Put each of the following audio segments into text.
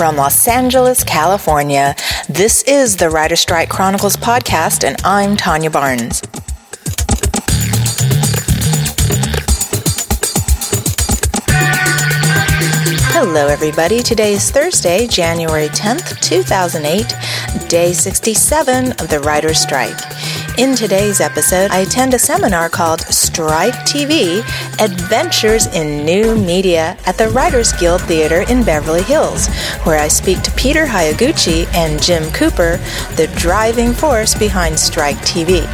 from Los Angeles, California. This is the Writer Strike Chronicles podcast, and I'm Tanya Barnes. Hello, everybody. Today is Thursday, January 10th, 2008, day 67 of the Writer's Strike. In today's episode, I attend a seminar called Strike TV Adventures in New Media at the Writers Guild Theater in Beverly Hills, where I speak to Peter Hyoguchi and Jim Cooper, the driving force behind Strike TV.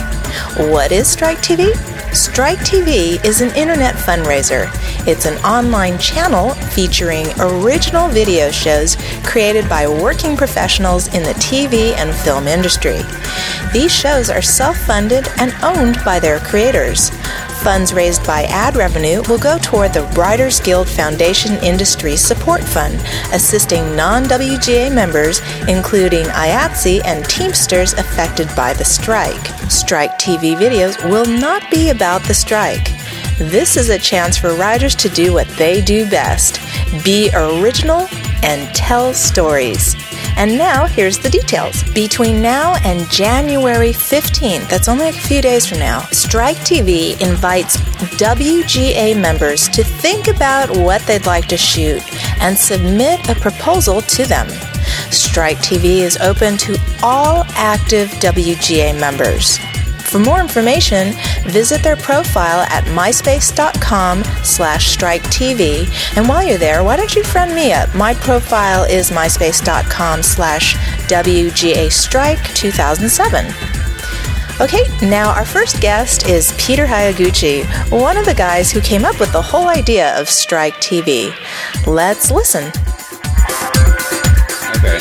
What is Strike TV? Strike TV is an internet fundraiser. It's an online channel featuring original video shows created by working professionals in the TV and film industry. These shows are self funded and owned by their creators. Funds raised by ad revenue will go toward the Writers Guild Foundation Industry Support Fund, assisting non WGA members, including IATSE and Teamsters affected by the strike. Strike TV videos will not be about the strike. This is a chance for writers to do what they do best be original and tell stories. And now, here's the details. Between now and January 15th, that's only a few days from now, Strike TV invites WGA members to think about what they'd like to shoot and submit a proposal to them. Strike TV is open to all active WGA members. For more information, visit their profile at myspace.com slash striketv. And while you're there, why don't you friend me up? My profile is myspace.com slash WGA Strike 2007. Okay, now our first guest is Peter Hyoguchi, one of the guys who came up with the whole idea of Strike TV. Let's listen.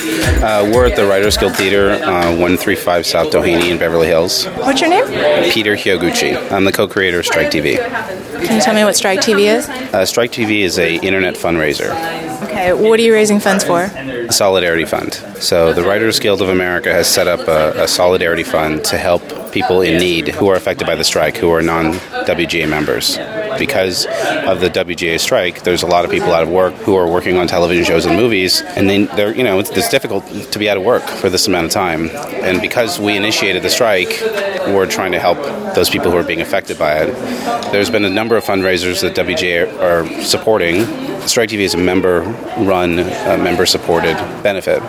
Uh, we're at the Writers Guild Theater, uh, 135 South Doheny in Beverly Hills. What's your name? Peter Hyoguchi. I'm the co-creator of Strike TV. Can you tell me what Strike TV is? Uh, Strike TV is a internet fundraiser. Okay, what are you raising funds for? A solidarity fund. So the Writers Guild of America has set up a, a solidarity fund to help people in need who are affected by the strike, who are non-WGA members. Because of the WGA strike, there's a lot of people out of work who are working on television shows and movies, and they, they're you know it's, it's difficult to be out of work for this amount of time. And because we initiated the strike, we're trying to help those people who are being affected by it. There's been a number of fundraisers that WGA are supporting. Strike TV is a member-run, uh, member-supported benefit.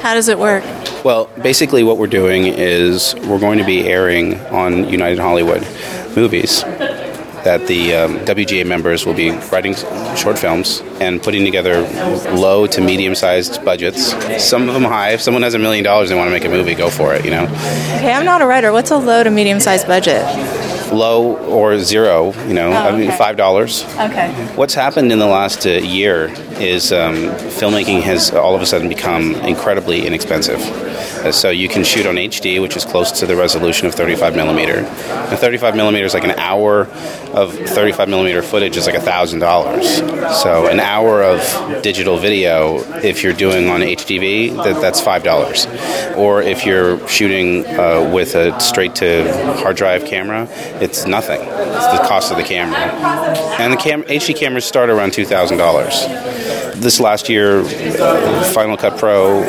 How does it work? Well, basically, what we're doing is we're going to be airing on United Hollywood movies that the um, WGA members will be writing short films and putting together low to medium sized budgets. Some of them high. If someone has a million dollars and they want to make a movie, go for it, you know? Okay, I'm not a writer. What's a low to medium sized budget? Low or zero, you know, Oh, I mean, $5. Okay. What's happened in the last uh, year is um, filmmaking has all of a sudden become incredibly inexpensive. Uh, so you can shoot on HD, which is close to the resolution of 35 millimeter. And 35 millimeter is like an hour of 35 millimeter footage is like thousand dollars. So an hour of digital video, if you're doing on HDV, that, that's five dollars. Or if you're shooting uh, with a straight to hard drive camera, it's nothing. It's the cost of the camera. And the cam- HD cameras start around two thousand dollars. This last year, uh, Final Cut Pro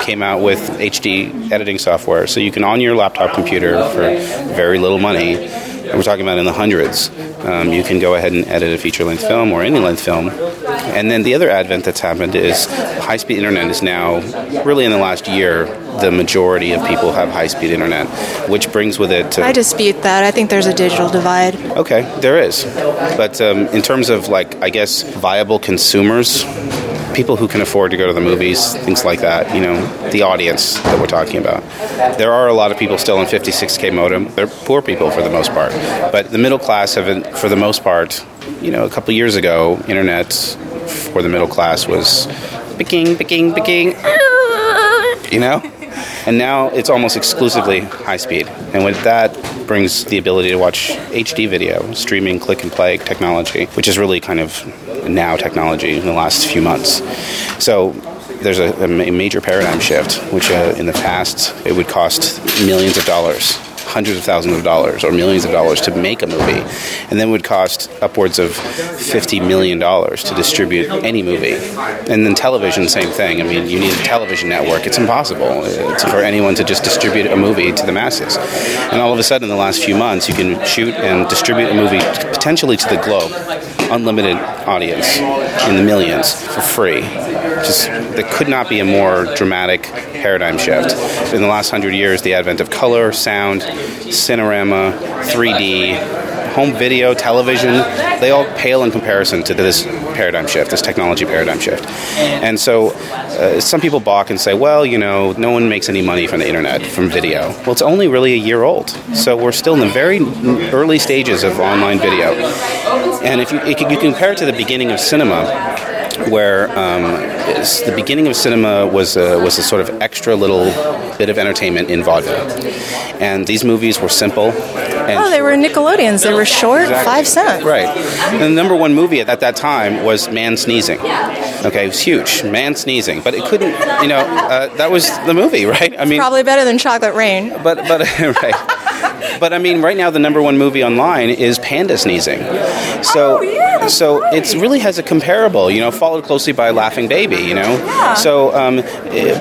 came out with HD editing software, so you can on your laptop computer for very little money. We're talking about in the hundreds. Um, you can go ahead and edit a feature-length film or any length film. And then the other advent that's happened is high-speed internet is now, really in the last year, the majority of people have high-speed internet, which brings with it. I dispute that. I think there's a digital divide. Okay, there is. But um, in terms of, like, I guess, viable consumers, people who can afford to go to the movies, things like that, you know, the audience that we're talking about. There are a lot of people still in 56K modem. They're poor people for the most part. But the middle class have, for the most part, you know, a couple years ago, internet for the middle class was picking, picking, picking, you know? And now it's almost exclusively high speed. And with that brings the ability to watch HD video, streaming click and play technology, which is really kind of now technology in the last few months. So there's a, a major paradigm shift, which uh, in the past it would cost millions of dollars hundreds of thousands of dollars or millions of dollars to make a movie, and then would cost upwards of fifty million dollars to distribute any movie. And then television, same thing. I mean, you need a television network. It's impossible it's for anyone to just distribute a movie to the masses. And all of a sudden, in the last few months, you can shoot and distribute a movie potentially to the globe, unlimited audience in the millions for free. Just there could not be a more dramatic paradigm shift. In the last hundred years, the advent of color, sound, cinerama, 3D, home video, television, they all pale in comparison to this paradigm shift, this technology paradigm shift. And so uh, some people balk and say, well, you know, no one makes any money from the internet, from video. Well, it's only really a year old. So we're still in the very early stages of online video. And if you, you compare it to the beginning of cinema, where um, the beginning of cinema was a, was a sort of extra little bit of entertainment in vaudeville, and these movies were simple. oh, they were Nickelodeons. They were short, exactly. five cents. Right. And the number one movie at that, that time was Man Sneezing. Okay, it was huge. Man Sneezing, but it couldn't. You know, uh, that was the movie, right? I mean, probably better than Chocolate Rain. But but right. But I mean, right now the number one movie online is Panda Sneezing. So, oh, so it really has a comparable, you know, followed closely by Laughing Baby, you know. Yeah. So um,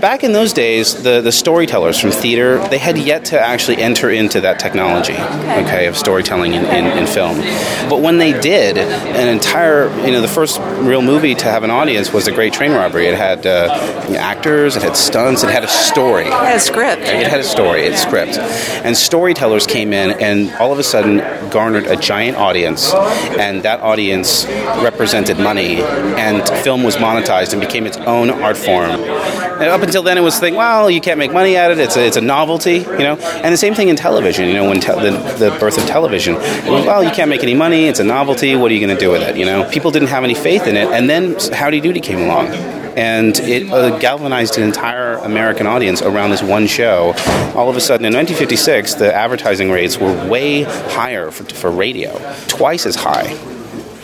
back in those days, the the storytellers from theater they had yet to actually enter into that technology, okay, okay of storytelling in, in, in, film. But when they did, an entire, you know, the first real movie to have an audience was The Great Train Robbery. It had uh, actors, it had stunts, it had a story. It had a script. It had a story, it had a script, and storytellers came in and all of a sudden garnered a giant audience, and that audience represented money, and film was monetized and became its own art form. And up until then, it was thinking, well, you can't make money at it. It's a, it's a novelty, you know. And the same thing in television. You know, when te- the, the birth of television, well, you can't make any money. It's a novelty. What are you going to do with it? You know, people didn't have any faith in it. And then Howdy Doody came along and it uh, galvanized an entire American audience around this one show. All of a sudden, in 1956, the advertising rates were way higher for, for radio, twice as high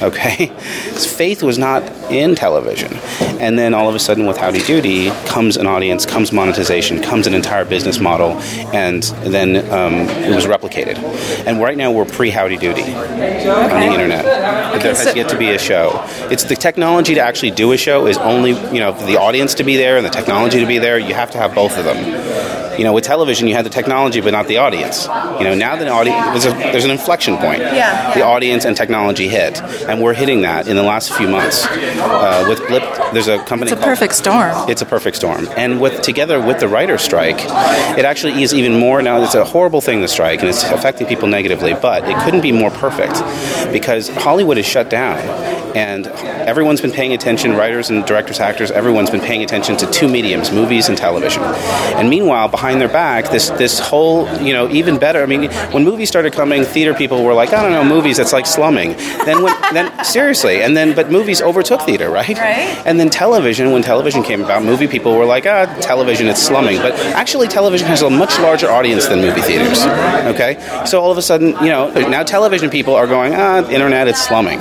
okay? Faith was not in television. And then all of a sudden, with Howdy Doody, comes an audience, comes monetization, comes an entire business model, and then um, it was replicated. And right now, we're pre Howdy Doody okay. on the internet. Okay, there has so yet to be a show. It's the technology to actually do a show is only, you know, for the audience to be there and the technology to be there, you have to have both of them. You know, with television, you had the technology, but not the audience. You know, now the audience there's, there's an inflection point. Yeah. The audience and technology hit, and we're hitting that in the last few months. Uh, with Blip, there's a company. It's a perfect storm. It's a perfect storm, and with together with the writer's strike, it actually is even more. Now, it's a horrible thing, the strike, and it's affecting people negatively. But it couldn't be more perfect because Hollywood is shut down and everyone's been paying attention writers and directors actors everyone's been paying attention to two mediums movies and television. And meanwhile behind their back this this whole you know even better i mean when movies started coming theater people were like i don't know movies that's like slumming. Then when then seriously and then but movies overtook theater right? Right. And then television when television came about movie people were like ah television it's slumming. But actually television has a much larger audience than movie theaters okay? So all of a sudden you know now television people are going ah internet it's slumming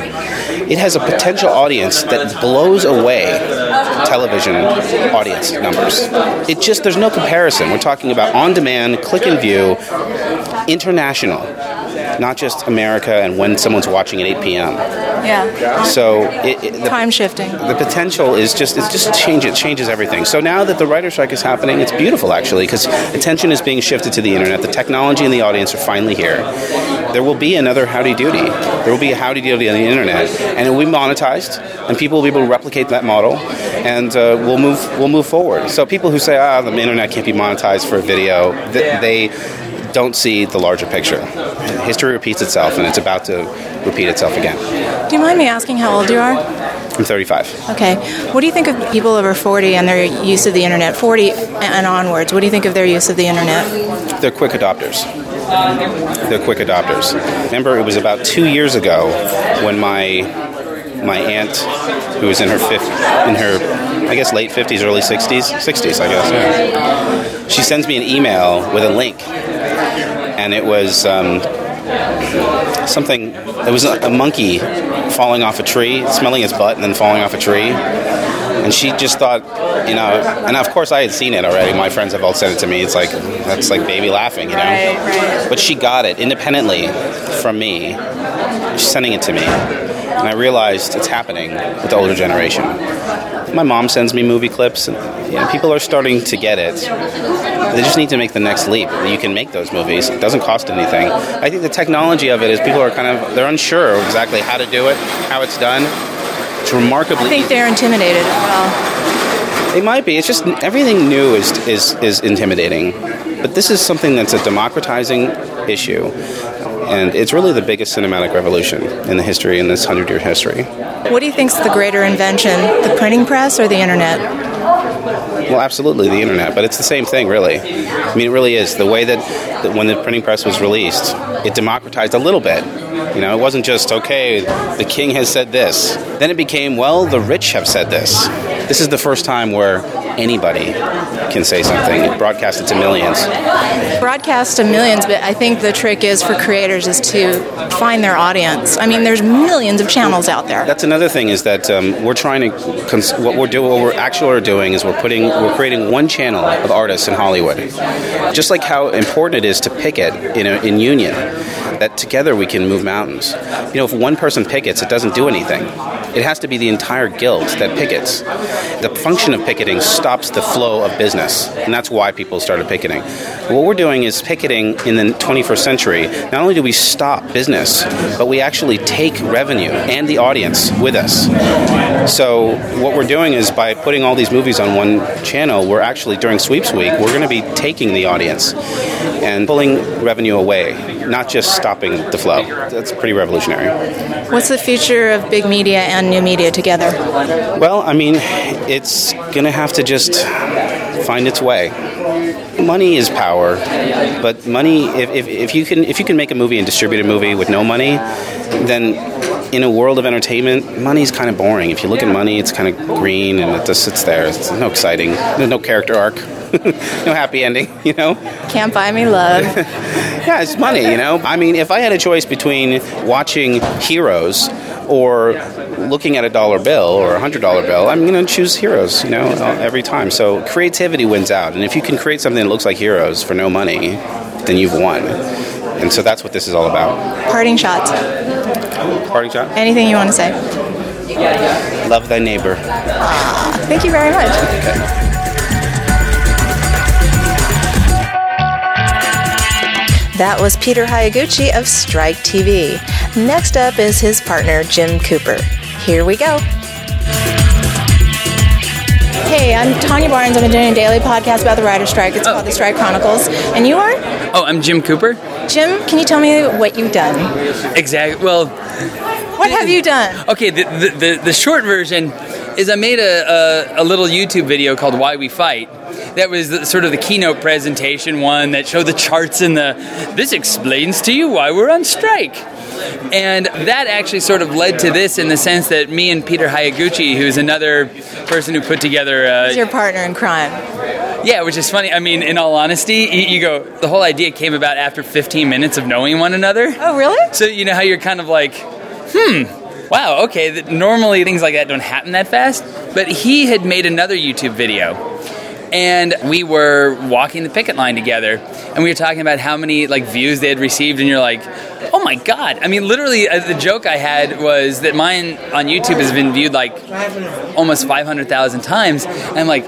it has a potential audience that blows away television audience numbers. It just, there's no comparison. We're talking about on demand, click and view, international, not just America and when someone's watching at 8 p.m. Yeah. So it, it, the, time shifting. The potential is just it just changes changes everything. So now that the writer strike is happening, it's beautiful actually because attention is being shifted to the internet. The technology and the audience are finally here. There will be another Howdy Doody. There will be a Howdy Doody on the internet, and it will be monetized, and people will be able to replicate that model, and uh, we'll move we'll move forward. So people who say ah the internet can't be monetized for a video, th- they don't see the larger picture. History repeats itself, and it's about to repeat itself again. Do you mind me asking how old you are? I'm 35. Okay. What do you think of people over 40 and their use of the internet? 40 and onwards. What do you think of their use of the internet? They're quick adopters. They're quick adopters. Remember, it was about two years ago when my my aunt, who was in her fifth, in her, I guess, late 50s, early 60s, 60s, I guess. Yeah. She sends me an email with a link and it was um, something. It was a, a, monkey falling off a tree, smelling his butt, and then falling off a tree. and she just thought, you know, and of course I had seen it already. My friends have all sent it to me. It's like that's like baby laughing, you know. Right, right. But she got it independently from me. She's sending it to me, and I realized it's happening with the older generation. My mom sends me movie clips, and you know, people are starting to get it. They just need to make the next leap. You can make those movies. It doesn't cost anything. I think the technology of it is people are kind of they're unsure exactly how to do it, how it's done. It's remarkably. I think they're intimidated as well. It might be. It's just everything new is is is intimidating. But this is something that's a democratizing issue, and it's really the biggest cinematic revolution in the history in this hundred year history. What do you think's the greater invention, the printing press or the internet? Well, absolutely, the internet, but it's the same thing, really. I mean, it really is. The way that, that when the printing press was released, it democratized a little bit. You know, it wasn't just, okay, the king has said this. Then it became, well, the rich have said this. This is the first time where anybody can say something, broadcast it to millions. Broadcast to millions, but I think the trick is for creators is to find their audience. I mean, there's millions of channels out there. That's another thing is that um, we're trying to cons- what we're doing. What we're actually doing is we're putting we're creating one channel of artists in Hollywood, just like how important it is to picket in a, in union. That together we can move mountains. You know, if one person pickets, it doesn't do anything. It has to be the entire guild that pickets. The function of picketing stops the flow of business, and that's why people started picketing. What we're doing is picketing in the 21st century. Not only do we stop business, but we actually take revenue and the audience with us. So what we're doing is by putting all these movies on one channel, we're actually during sweeps week, we're going to be taking the audience and pulling revenue away, not just stopping the flow. That's pretty revolutionary. What's the future of big media and new media together? Well, I mean, it's going to have to just find its way. Money is power, but money if, if, if you can if you can make a movie and distribute a movie with no money, then in a world of entertainment, money's kind of boring. If you look at money, it's kind of green and it just sits there. It's no exciting. There's no character arc, no happy ending. You know. Can't buy me love. Yeah, it's money. You know. I mean, if I had a choice between watching Heroes or looking at a dollar bill or a hundred dollar bill, I'm going to choose Heroes. You know, every time. So creativity wins out, and if you can create something that looks like Heroes for no money, then you've won. And so that's what this is all about. Parting shots. Parting shot. Anything you want to say? Love thy neighbor. Thank you very much. Okay. That was Peter Hyoguchi of Strike TV. Next up is his partner, Jim Cooper. Here we go. Hey, I'm Tanya Barnes. I'm doing a daily podcast about the writer strike. It's oh. called The Strike Chronicles. And you are? Oh, I'm Jim Cooper. Jim, can you tell me what you've done? Exactly. Well, What have you done? okay. The, the, the, the short version is I made a, a, a little YouTube video called "Why We Fight." That was the, sort of the keynote presentation one that showed the charts and the. This explains to you why we're on strike. And that actually sort of led to this in the sense that me and Peter Hyoguchi, who's another person who put together uh, Who's your partner in crime? Yeah, which is funny. I mean, in all honesty, you, you go. The whole idea came about after 15 minutes of knowing one another. Oh, really? So you know how you're kind of like, hmm, wow, okay. Normally things like that don't happen that fast. But he had made another YouTube video, and we were walking the picket line together, and we were talking about how many like views they had received, and you're like, oh my god. I mean, literally, uh, the joke I had was that mine on YouTube has been viewed like almost 500,000 times. And I'm like,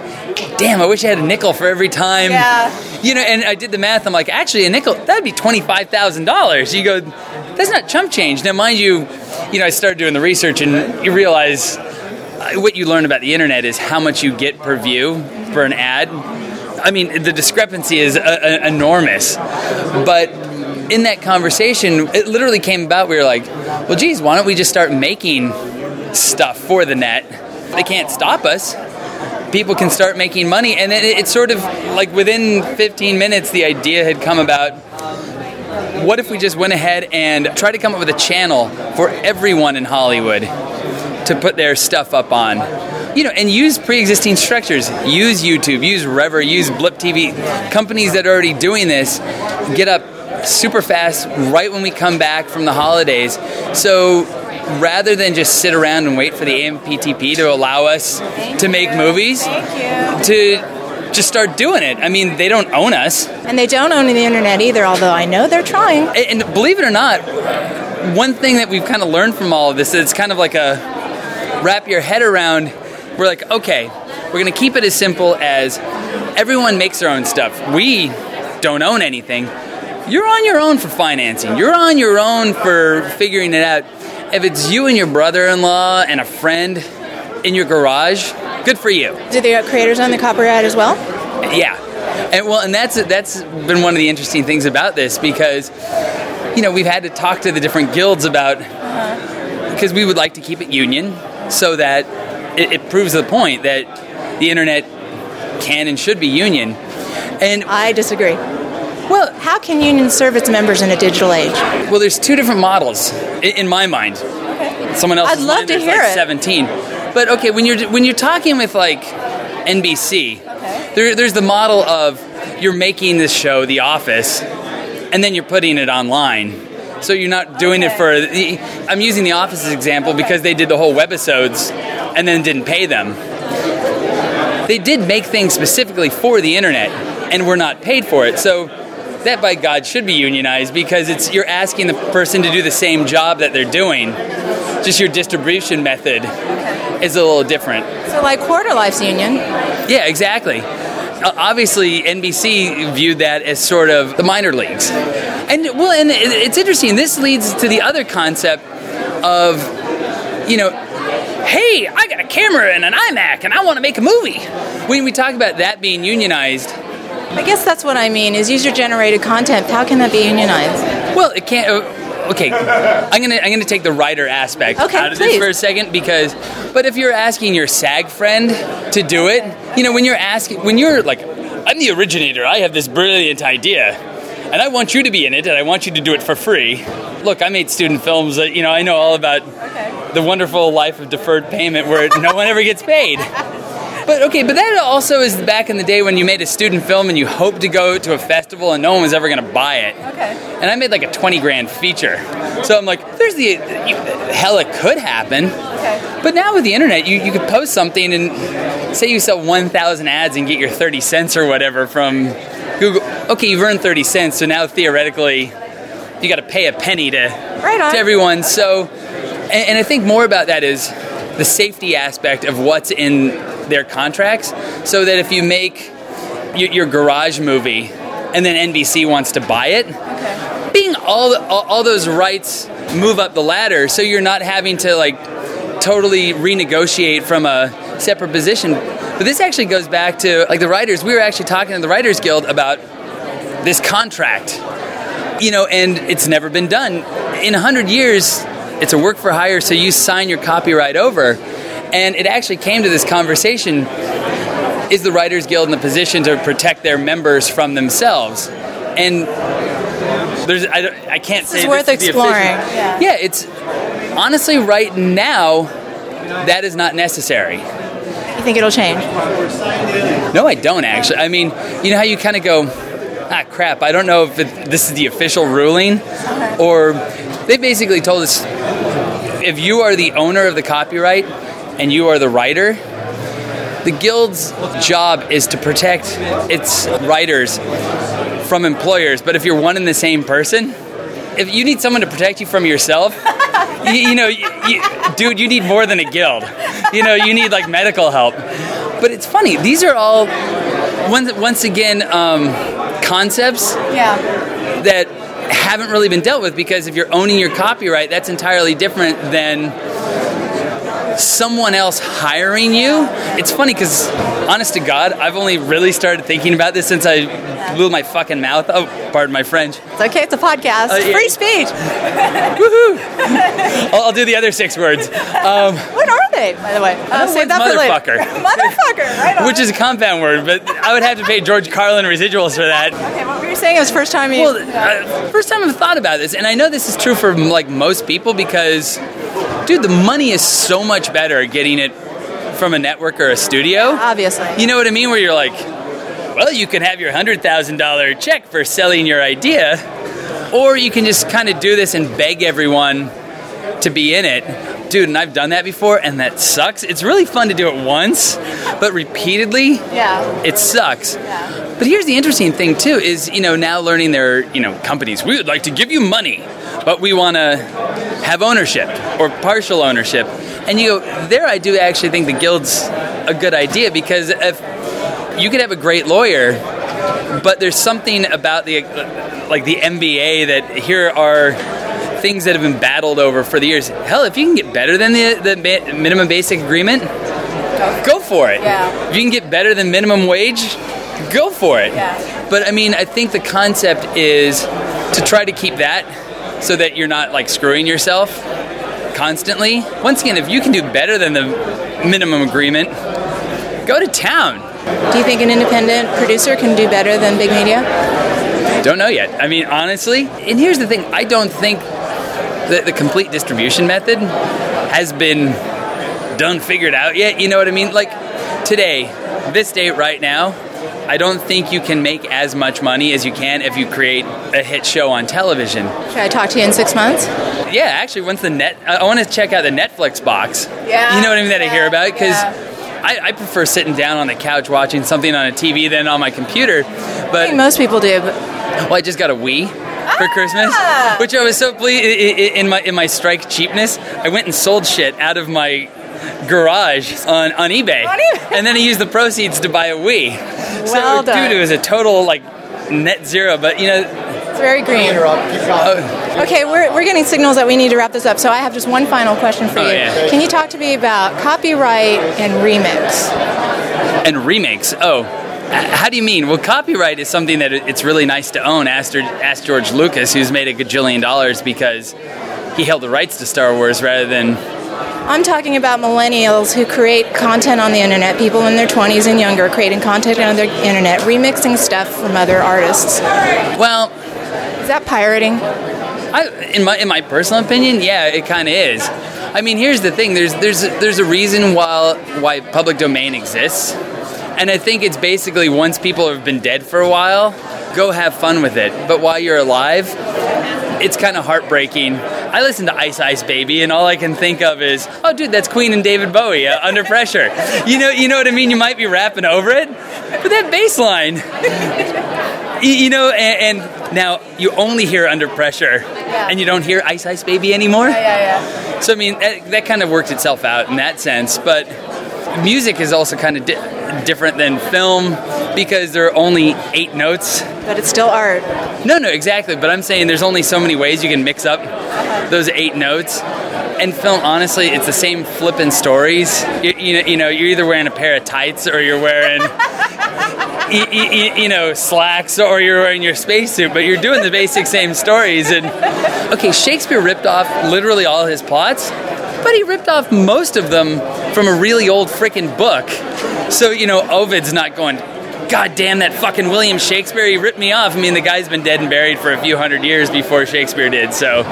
damn, I wish I had a nickel for every time. Yeah. You know, and I did the math. I'm like, actually, a nickel that'd be twenty five thousand dollars. You go, that's not chump change. Now, mind you, you know, I started doing the research, and you realize what you learn about the internet is how much you get per view for an ad. I mean, the discrepancy is uh, uh, enormous. But in that conversation, it literally came about. We were like, well, geez, why don't we just start making stuff for the net? They can't stop us people can start making money. And it, it's sort of like within 15 minutes, the idea had come about. What if we just went ahead and tried to come up with a channel for everyone in Hollywood to put their stuff up on? You know, and use pre-existing structures. Use YouTube, use Revver, use Blip TV. Companies that are already doing this get up super fast right when we come back from the holidays. So rather than just sit around and wait for the AMPTP to allow us to make movies, to just start doing it. I mean, they don't own us. And they don't own the internet either, although I know they're trying. And, and believe it or not, one thing that we've kind of learned from all of this is kind of like a wrap your head around. We're like, okay, we're going to keep it as simple as everyone makes their own stuff. We don't own anything. You're on your own for financing. You're on your own for figuring it out. If it's you and your brother-in-law and a friend in your garage, good for you. Do the creators own the copyright as well? Yeah, and well, and that's that's been one of the interesting things about this because you know we've had to talk to the different guilds about uh-huh. because we would like to keep it union so that it, it proves the point that the internet can and should be union. And I disagree. well, How can unions serve its members in a digital age? well, there's two different models in my mind. Someone else. I'd love to hear it. Seventeen, but okay, when you're when you're talking with like NBC, there, there's the model of you're making this show, The Office, and then you're putting it online. So you're not doing it for. The, I'm using The Office example because they did the whole webisodes and then didn't pay them. They did make things specifically for the internet, and were not paid for it. So that, by God, should be unionized because it's you're asking the person to do the same job that they're doing. Just your distribution method is a little different. So, like Quarter Life's union. Yeah, exactly. Obviously, NBC viewed that as sort of the minor leagues, and well, and it's interesting. This leads to the other concept of, you know, hey, I got a camera and an iMac, and I want to make a movie. When we talk about that being unionized, I guess that's what I mean is user generated content. How can that be unionized? Well, it can't. Uh, okay, I'm gonna I'm gonna take the writer aspect Okay, out of please. this for a second because, but if you're asking your SAG friend to do it, you know when you're asking when you're like, I'm the originator. I have this brilliant idea, and I want you to be in it, and I want you to do it for free. Look, I made student films. That, you know, I know all about the wonderful life of deferred payment where no one ever gets paid. But okay, but that also is back in the day when you made a student film and you hoped to go to a festival and no one was ever going to buy it. Okay. And I made like a 20 grand feature. So I'm like, there's the, you, hell, it could happen. Okay. But now with the internet, you, you could post something and say you sell 1,000 ads and get your 30 cents or whatever from Google. Okay, you've earned 30 cents, so now theoretically, you got to pay a penny to, Right to everyone. So, and, and I think more about that is the safety aspect of what's in their contracts, so that if you make your, your garage movie and then NBC wants to buy it, being all, the, all all those rights move up the ladder, so you're not having to like totally renegotiate from a separate position. But this actually goes back to like the writers. We were actually talking to the Writers Guild about this contract, you know, and it's never been done. In a hundred years, it's a work for hire, so you sign your copyright over. And it actually came to this conversation: Is the Writers Guild in the position to protect their members from themselves? And there's, I, I can't This say is worth official- exploring. Yeah. yeah, it's honestly right now that is not necessary. You think it'll change? No, I don't actually. I mean, you know how you kind of go, ah, crap. I don't know if it, this is the official ruling, or they basically told us if you are the owner of the copyright and you are the writer. The guild's job is to protect its writers from employers, but if you're one and the same person, if you need someone to protect you from yourself, you, you know, you, you, dude, you need more than a guild. You know, you need like medical help. But it's funny; these are all once once again um, concepts Yeah. that haven't really been dealt with because if you're owning your copyright, that's entirely different than someone else hiring you. It's funny because, honest to God, I've only really started thinking about this since I blew my fucking mouth. Oh, pardon my French. It's okay. It's a podcast. Uh, yeah. Free speech. I'll, I'll do the other six words, um, What are they, by the way? Uh, save that motherfucker. motherfucker. Right on. which is a compound word, but I would have to pay George Carlin residuals for that. okay. What were you saying? It was first time you. Well, uh, first time I've thought about this, and I know this is true for like most people because, dude, the money is so much better getting it from a network or a studio. obviously. You know what I mean? Where you're like, well, you can have your hundred thousand dollar check for selling your idea, or you can just kind of do this and beg everyone to be in it. Dude, and I've done that before, and that sucks. It's really fun to do it once, but repeatedly, Yeah. it sucks. Yeah. But here's the interesting thing too: is you know now learning their you know companies. We would like to give you money, but we want to have ownership or partial ownership. And you go there. I do actually think the guild's a good idea because if you could have a great lawyer, but there's something about the like the MBA that here are things that have been battled over for the years. Hell, if you can get better than the the minimum basic agreement, go for it. Yeah. If you can get better than minimum wage, go for it. Yeah. But I mean, I think the concept is to try to keep that so that you're not like screwing yourself constantly. Once again, if you can do better than the minimum agreement, go to town. Do you think an independent producer can do better than big media? Don't know yet. I mean, honestly, and here's the thing I don't think that the complete distribution method has been done, figured out yet. You know what I mean? Like today, this day, right now, I don't think you can make as much money as you can if you create a hit show on television. Should I talk to you in six months? Yeah, actually, once the net, I, want to check out the Netflix box. Yeah, You know what I mean? That I hear yeah, about because yeah. I, I prefer sitting down on the couch watching something on a TV than on my computer. I But think most people do, but well, I just got a Wii for ah! Christmas, which I was so pleased in my in my strike cheapness. I went and sold shit out of my garage on, on eBay, On eBay. and then he used the proceeds to buy a Wii. so, Well done. dude, it was a total like net zero. But you know, it's very green. Oh. Okay, we're, we're getting signals that we need to wrap this up, so I have just one final question for Oh, you. yeah. Can you talk to me about copyright and remix? and remakes. Oh, how do you mean? Well, copyright is something that it's really nice to own. Ask, ask George Lucas, who's made a gajillion dollars because he held the rights to Star Wars rather than I'm talking about millennials who create content on the internet, people in their 20s and younger creating content on the internet, remixing stuff from other artists. well. Is that pirating? I, in my in my personal opinion, yeah, it kind of is. I mean, here's the thing: there's there's there's a reason why why public domain exists, and I think it's basically once people have been dead for a while, go have fun with it. But while you're alive, it's kind of heartbreaking. I listen to Ice Ice Baby, and all I can think of is, oh, dude, that's Queen and David Bowie uh, under pressure. You know, you know what I mean? You might be rapping over it, but that bass line. You know, and, and now you only hear under pressure, and you don't hear Ice Ice Baby anymore. Yeah, yeah. So I mean, that, that kind of worked itself out in that sense. But music is also kind of di- different than film because there are only eight notes. But it's still art. No, no, exactly. But I'm saying there's only so many ways you can mix up those eight notes. And film, honestly, it's the same flipping stories. You, you, know, you know, you're either wearing a pair of tights or you're wearing, you, you, you know, slacks or you're wearing your spacesuit. But you're doing the basic same stories. And okay, Shakespeare ripped off literally all his plots, but he ripped off most of them from a really old freaking book. So you know, Ovid's not going. God damn that fucking William Shakespeare! He ripped me off. I mean, the guy's been dead and buried for a few hundred years before Shakespeare did. So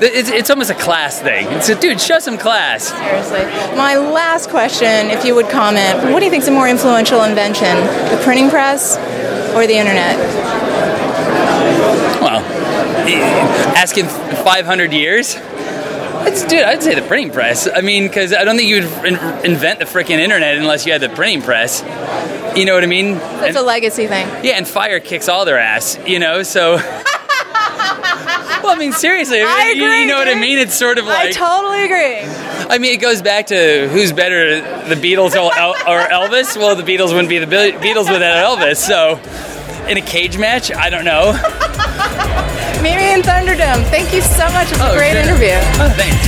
it's, it's almost a class thing. It's a dude, show some class. Seriously. My last question, if you would comment, what do you think is a more influential invention? The printing press or the internet? Well, eh, asking 500 years. It's, dude, I'd say the printing press. I mean, because I don't think you'd in- invent the freaking internet unless you had the printing press. You know what I mean? It's And- a legacy thing. Yeah, and fire kicks all their ass, you know, so. well, I mean, seriously, I you- you, agree, know what I mean? It's sort of like I totally agree. I mean, it goes back to who's better, the Beatles or, or Elvis? Well, the Beatles wouldn't be the Beatles without Elvis, so. In a cage match? I don't know. Mimi and Thunderdome, thank you so much. It was a oh, great sure. interview. Oh, thanks.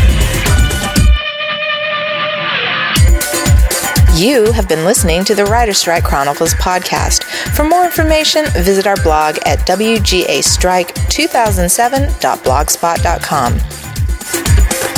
You have been listening to the Writer Strike Chronicles podcast. For more information, visit our blog at wgastrike2007.blogspot.com.